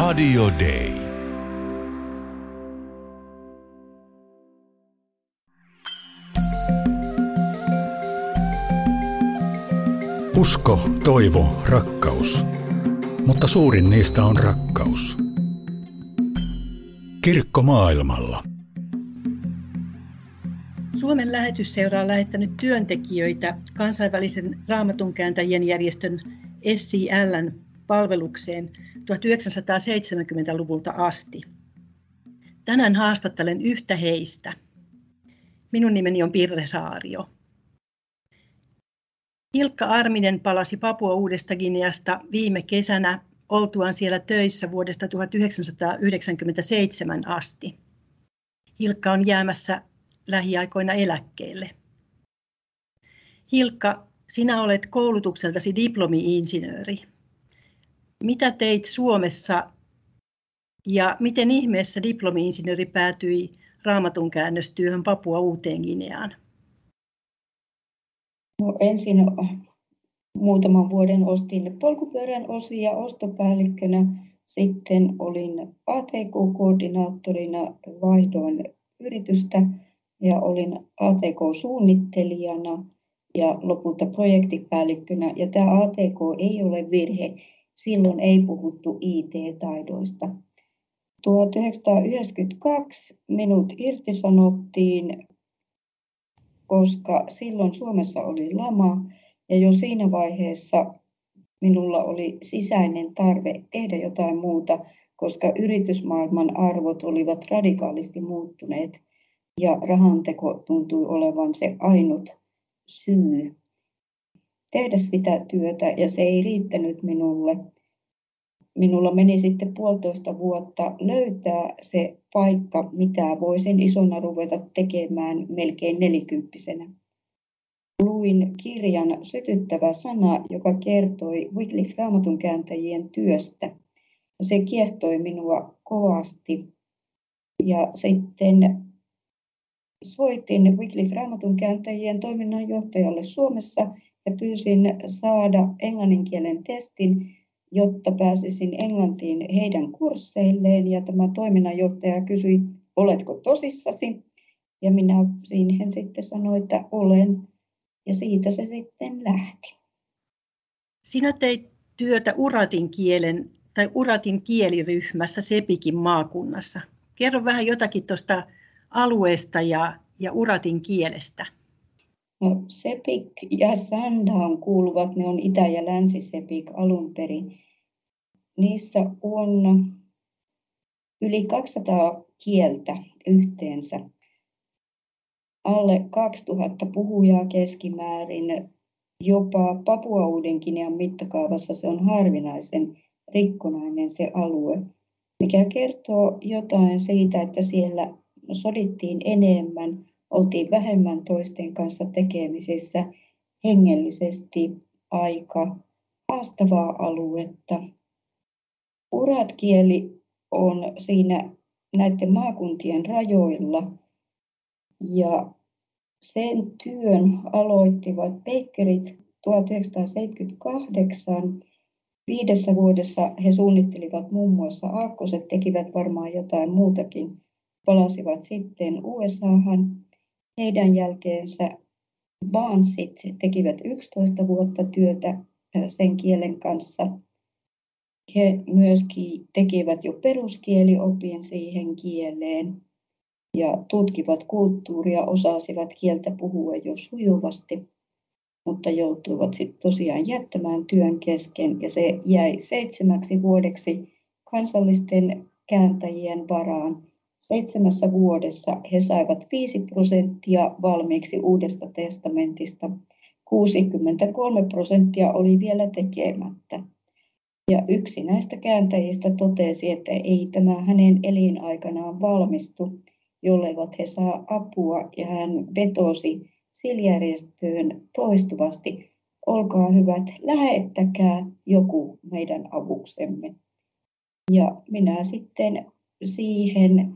Radio Day. Usko, toivo, rakkaus. Mutta suurin niistä on rakkaus. Kirkko maailmalla. Suomen lähetysseura on lähettänyt työntekijöitä kansainvälisen raamatunkääntäjien järjestön SCLn palvelukseen 1970-luvulta asti. Tänään haastattelen yhtä heistä. Minun nimeni on Pirre Saario. Ilkka Arminen palasi Papua Uudesta Gineasta viime kesänä oltuaan siellä töissä vuodesta 1997 asti. Hilkka on jäämässä lähiaikoina eläkkeelle. Hilkka, sinä olet koulutukseltasi diplomi-insinööri. Mitä teit Suomessa ja miten ihmeessä diplomi-insinööri päätyi raamatun käännöstyöhön Papua Uuteen Gineaan? No, ensin muutaman vuoden ostin polkupyörän osia ostopäällikkönä. Sitten olin ATK-koordinaattorina, vaihdoin yritystä ja olin ATK-suunnittelijana ja lopulta projektipäällikkönä. Ja tämä ATK ei ole virhe, silloin ei puhuttu IT-taidoista. 1992 minut irtisanottiin, koska silloin Suomessa oli lama ja jo siinä vaiheessa minulla oli sisäinen tarve tehdä jotain muuta, koska yritysmaailman arvot olivat radikaalisti muuttuneet ja rahanteko tuntui olevan se ainut syy tehdä sitä työtä ja se ei riittänyt minulle. Minulla meni sitten puolitoista vuotta löytää se paikka, mitä voisin isona ruveta tekemään melkein nelikymppisenä. Luin kirjan Sytyttävä sana, joka kertoi Wycliffe raamatun kääntäjien työstä. Se kiehtoi minua kovasti. Ja sitten soitin Wycliffe raamatun kääntäjien toiminnanjohtajalle Suomessa ja pyysin saada englannin kielen testin, jotta pääsisin englantiin heidän kursseilleen. Ja tämä toiminnanjohtaja kysyi, oletko tosissasi? Ja minä siihen sitten sanoin, että olen. Ja siitä se sitten lähti. Sinä teit työtä uratin kielen tai uratin kieliryhmässä Sepikin maakunnassa. Kerro vähän jotakin tuosta alueesta ja, ja uratin kielestä? No, Sepik ja Sandaan kuuluvat, ne on Itä- ja Länsi-Sepik alun perin. Niissä on yli 200 kieltä yhteensä. Alle 2000 puhujaa keskimäärin. Jopa Papua Uudenkinean mittakaavassa se on harvinaisen rikkonainen se alue, mikä kertoo jotain siitä, että siellä sodittiin enemmän, oltiin vähemmän toisten kanssa tekemisissä, hengellisesti aika haastavaa aluetta. Uratkieli on siinä näiden maakuntien rajoilla ja sen työn aloittivat Bakerit 1978. Viidessä vuodessa he suunnittelivat muun muassa aakkoset, tekivät varmaan jotain muutakin palasivat sitten USAhan. Heidän jälkeensä Barnsit tekivät 11 vuotta työtä sen kielen kanssa. He myöskin tekivät jo peruskieliopin siihen kieleen ja tutkivat kulttuuria, osasivat kieltä puhua jo sujuvasti, mutta joutuivat sitten tosiaan jättämään työn kesken ja se jäi seitsemäksi vuodeksi kansallisten kääntäjien varaan Seitsemässä vuodessa he saivat 5 prosenttia valmiiksi Uudesta testamentista. 63 prosenttia oli vielä tekemättä. Ja yksi näistä kääntäjistä totesi, että ei tämä hänen elinaikanaan valmistu, jolleivät he saa apua, ja hän vetosi siljärjestöön toistuvasti, olkaa hyvät, lähettäkää joku meidän avuksemme. Ja minä sitten siihen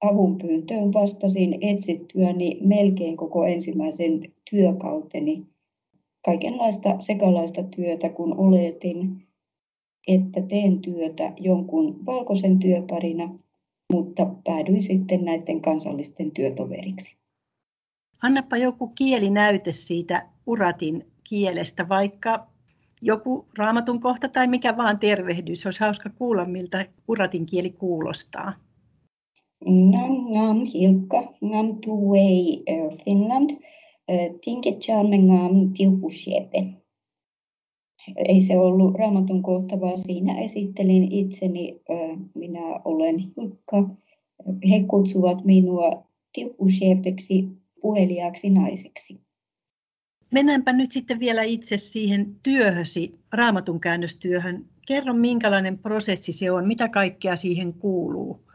avunpyyntöön vastasin etsittyäni melkein koko ensimmäisen työkauteni. Kaikenlaista sekalaista työtä kun oletin. että teen työtä jonkun valkoisen työparina, mutta päädyin sitten näiden kansallisten työtoveriksi. Annapa joku kielinäyte siitä uratin kielestä, vaikka joku raamatun kohta tai mikä vaan tervehdys. Olisi hauska kuulla, miltä uratin kieli kuulostaa. Nam ngam hilka ngam tuei Finland. Tinket ngam tiupusiepe. Ei se ollut raamatun kohta, vaan siinä esittelin itseni. Minä olen Hilkka. He kutsuvat minua tiupusiepeksi puheliaaksi naiseksi. Mennäänpä nyt sitten vielä itse siihen työhösi, raamatun käännöstyöhön. Kerro, minkälainen prosessi se on, mitä kaikkea siihen kuuluu?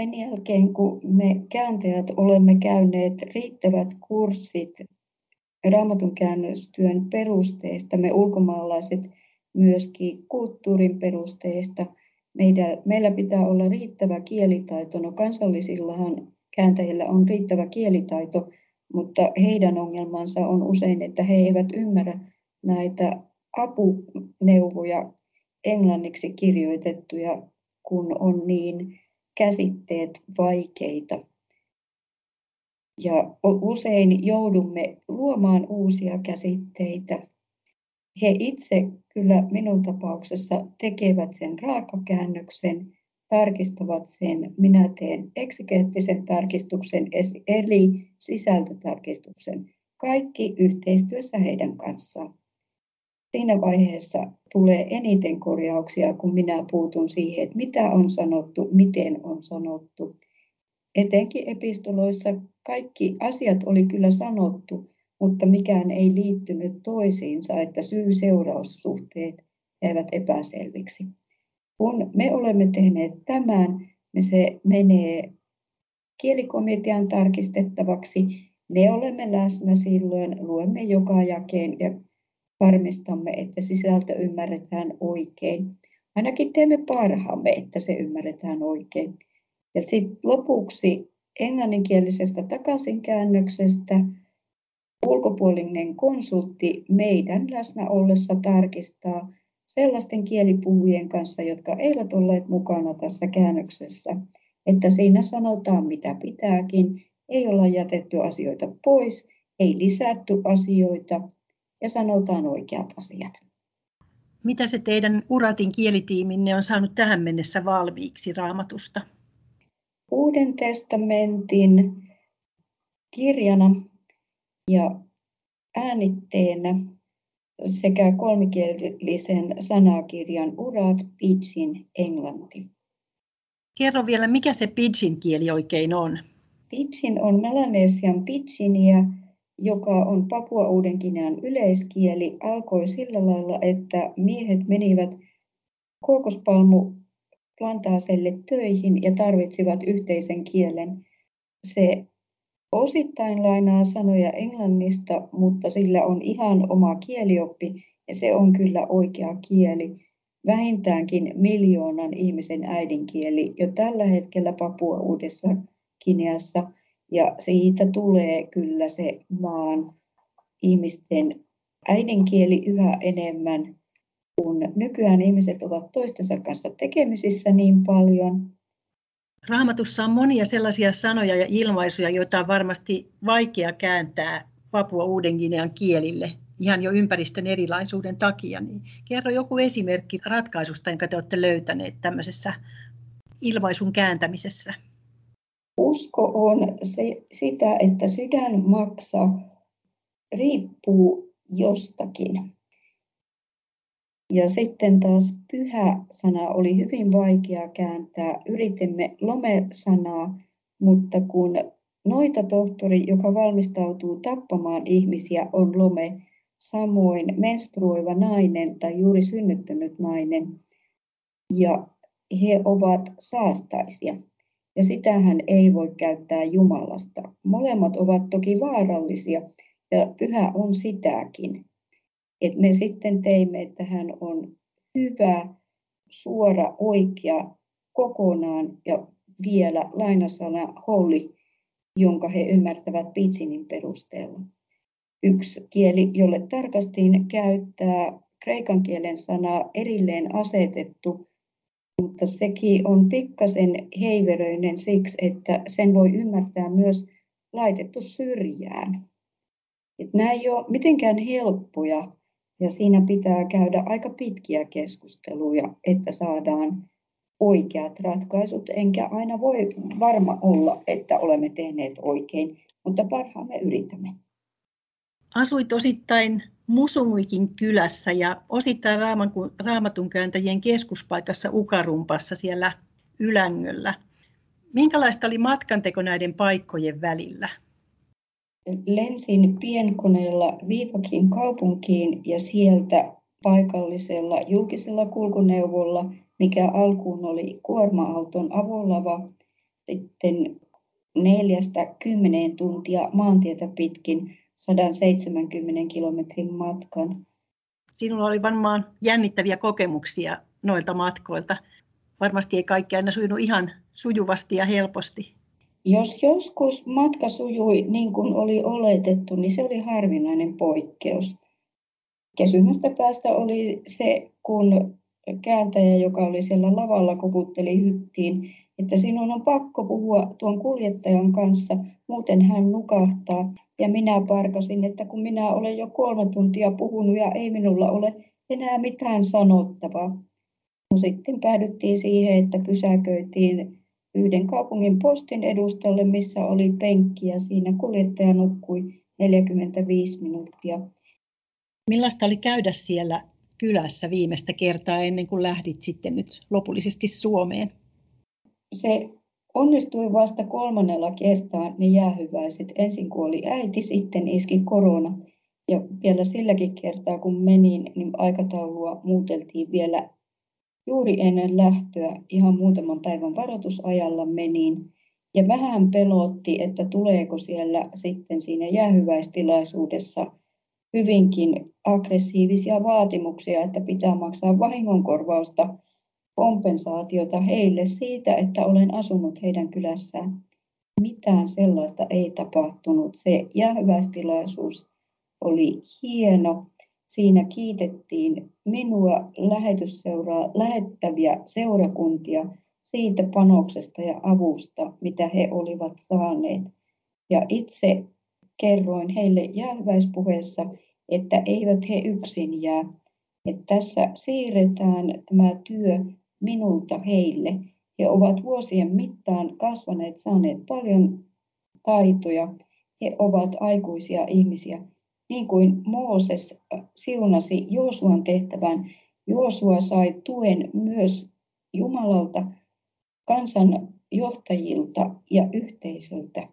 Sen jälkeen, kun me kääntäjät olemme käyneet riittävät kurssit raamatun käännöstyön perusteista, me ulkomaalaiset myöskin kulttuurin perusteista, meidän, meillä pitää olla riittävä kielitaito. No kansallisillahan kääntäjillä on riittävä kielitaito, mutta heidän ongelmansa on usein, että he eivät ymmärrä näitä apuneuvoja englanniksi kirjoitettuja, kun on niin käsitteet vaikeita. Ja usein joudumme luomaan uusia käsitteitä. He itse kyllä minun tapauksessa tekevät sen raakakäännöksen, tarkistavat sen. Minä teen eksegeettisen tarkistuksen eli sisältötarkistuksen. Kaikki yhteistyössä heidän kanssaan. Siinä vaiheessa tulee eniten korjauksia, kun minä puutun siihen, että mitä on sanottu, miten on sanottu. Etenkin epistoloissa kaikki asiat oli kyllä sanottu, mutta mikään ei liittynyt toisiinsa, että syy-seuraussuhteet jäivät epäselviksi. Kun me olemme tehneet tämän, niin se menee kielikomitean tarkistettavaksi. Me olemme läsnä silloin, luemme joka jakeen ja varmistamme, että sisältö ymmärretään oikein. Ainakin teemme parhaamme, että se ymmärretään oikein. Ja sitten lopuksi englanninkielisestä takaisinkäännöksestä ulkopuolinen konsultti meidän läsnä ollessa tarkistaa sellaisten kielipuhujien kanssa, jotka eivät olleet mukana tässä käännöksessä, että siinä sanotaan mitä pitääkin, ei olla jätetty asioita pois, ei lisätty asioita ja sanotaan oikeat asiat. Mitä se teidän Uratin kielitiiminne on saanut tähän mennessä valmiiksi raamatusta? Uuden testamentin kirjana ja äänitteenä sekä kolmikielisen sanakirjan Urat Pidgin englanti. Kerro vielä, mikä se Pidgin kieli oikein on? Pidgin on Melanesian Pidginia, joka on Papua Uudenkinean yleiskieli, alkoi sillä lailla, että miehet menivät kookospalmu plantaaselle töihin ja tarvitsivat yhteisen kielen. Se Osittain lainaa sanoja englannista, mutta sillä on ihan oma kielioppi ja se on kyllä oikea kieli. Vähintäänkin miljoonan ihmisen äidinkieli jo tällä hetkellä Papua Uudessa Kineassa ja siitä tulee kyllä se maan ihmisten äidinkieli yhä enemmän, kun nykyään ihmiset ovat toistensa kanssa tekemisissä niin paljon Raamatussa on monia sellaisia sanoja ja ilmaisuja, joita on varmasti vaikea kääntää Papua Uuden-Ginean kielille ihan jo ympäristön erilaisuuden takia. Niin kerro joku esimerkki ratkaisusta, jonka te olette löytäneet tämmöisessä ilmaisun kääntämisessä. Usko on se, sitä, että sydän maksa riippuu jostakin. Ja sitten taas pyhä-sana oli hyvin vaikea kääntää. Yritimme lome-sanaa, mutta kun noita tohtori, joka valmistautuu tappamaan ihmisiä, on lome, samoin menstruoiva nainen tai juuri synnyttänyt nainen, ja he ovat saastaisia. Ja sitähän ei voi käyttää Jumalasta. Molemmat ovat toki vaarallisia, ja pyhä on sitäkin. Et me sitten teimme, että hän on hyvä, suora, oikea kokonaan ja vielä lainasana holy, jonka he ymmärtävät Pitsinin perusteella. Yksi kieli, jolle tarkastin käyttää kreikan kielen sana erilleen asetettu, mutta sekin on pikkasen heiveröinen siksi, että sen voi ymmärtää myös laitettu syrjään. Et nämä ei ole mitenkään helppoja ja siinä pitää käydä aika pitkiä keskusteluja, että saadaan oikeat ratkaisut, enkä aina voi varma olla, että olemme tehneet oikein, mutta parhaamme yritämme. Asuit osittain Musumuikin kylässä ja osittain raamatun kääntäjien keskuspaikassa Ukarumpassa siellä Ylängöllä. Minkälaista oli matkanteko näiden paikkojen välillä? Lensin pienkoneella Viivakin kaupunkiin ja sieltä paikallisella julkisella kulkuneuvolla, mikä alkuun oli kuorma-auton avullava, sitten neljästä kymmeneen tuntia maantietä pitkin 170 kilometrin matkan. Sinulla oli varmaan jännittäviä kokemuksia noilta matkoilta. Varmasti ei kaikki aina sujunut ihan sujuvasti ja helposti. Jos joskus matka sujui niin kuin oli oletettu, niin se oli harvinainen poikkeus. Kesymästä päästä oli se, kun kääntäjä, joka oli siellä lavalla, koputteli hyttiin, että sinun on pakko puhua tuon kuljettajan kanssa, muuten hän nukahtaa. Ja minä parkasin, että kun minä olen jo kolme tuntia puhunut ja ei minulla ole enää mitään sanottavaa. No sitten päädyttiin siihen, että pysäköitiin yhden kaupungin postin edustalle, missä oli penkki ja siinä kuljettaja nukkui 45 minuuttia. Millaista oli käydä siellä kylässä viimeistä kertaa ennen kuin lähdit sitten nyt lopullisesti Suomeen? Se onnistui vasta kolmannella kertaa ne jäähyväiset. Ensin kuoli äiti, sitten iski korona. Ja vielä silläkin kertaa, kun menin, niin aikataulua muuteltiin vielä juuri ennen lähtöä. Ihan muutaman päivän varoitusajalla menin. Ja vähän pelotti, että tuleeko siellä sitten siinä jäähyväistilaisuudessa hyvinkin aggressiivisia vaatimuksia, että pitää maksaa vahingonkorvausta kompensaatiota heille siitä, että olen asunut heidän kylässään. Mitään sellaista ei tapahtunut. Se jäähyväistilaisuus oli hieno. Siinä kiitettiin minua lähetysseuraa lähettäviä seurakuntia siitä panoksesta ja avusta, mitä he olivat saaneet. Ja itse kerroin heille jäähyväispuheessa, että eivät he yksin jää. Että tässä siirretään tämä työ minulta heille. He ovat vuosien mittaan kasvaneet, saaneet paljon taitoja. He ovat aikuisia ihmisiä. Niin kuin Mooses siunasi Joosuan tehtävän, Joosua sai tuen myös Jumalalta, kansan johtajilta ja yhteisöltä.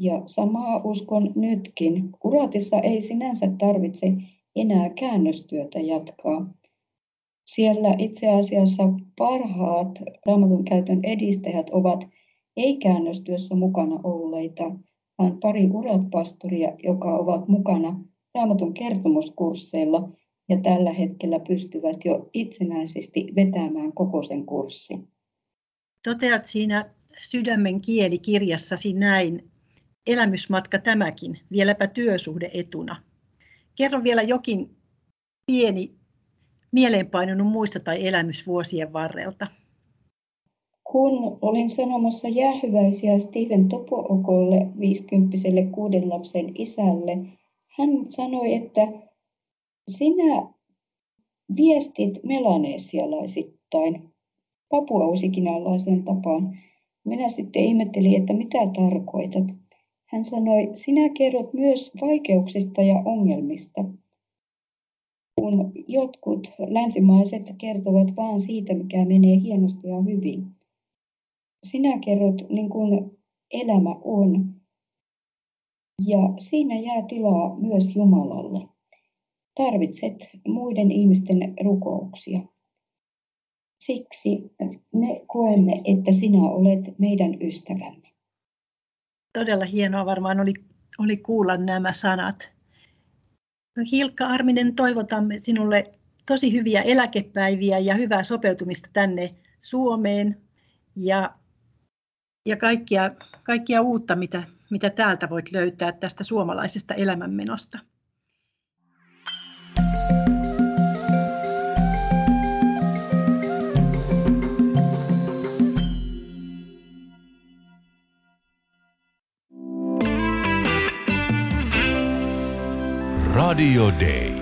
Ja samaa uskon nytkin. Kuratissa ei sinänsä tarvitse enää käännöstyötä jatkaa. Siellä itse asiassa parhaat raamatun käytön edistäjät ovat ei-käännöstyössä mukana olleita, vaan pari uratpastoria, joka ovat mukana raamatun kertomuskursseilla ja tällä hetkellä pystyvät jo itsenäisesti vetämään koko sen kurssin. Toteat siinä Sydämen kielikirjassasi näin, elämysmatka tämäkin, vieläpä työsuhde etuna. Kerro vielä jokin pieni mieleenpainunut muisto tai elämys vuosien varrelta? Kun olin sanomassa jäähyväisiä Steven Topookolle, 50 kuuden lapsen isälle, hän sanoi, että sinä viestit melanesialaisittain papuausikinalaisen tapaan. Minä sitten ihmettelin, että mitä tarkoitat. Hän sanoi, sinä kerrot myös vaikeuksista ja ongelmista kun jotkut länsimaiset kertovat vain siitä, mikä menee hienosti ja hyvin. Sinä kerrot niin kuin elämä on. Ja siinä jää tilaa myös Jumalalle. Tarvitset muiden ihmisten rukouksia. Siksi me koemme, että sinä olet meidän ystävämme. Todella hienoa varmaan oli, oli kuulla nämä sanat. Hilkka Arminen, toivotamme sinulle tosi hyviä eläkepäiviä ja hyvää sopeutumista tänne Suomeen ja, ja kaikkia, kaikkia uutta, mitä, mitä täältä voit löytää tästä suomalaisesta elämänmenosta. Radio Day.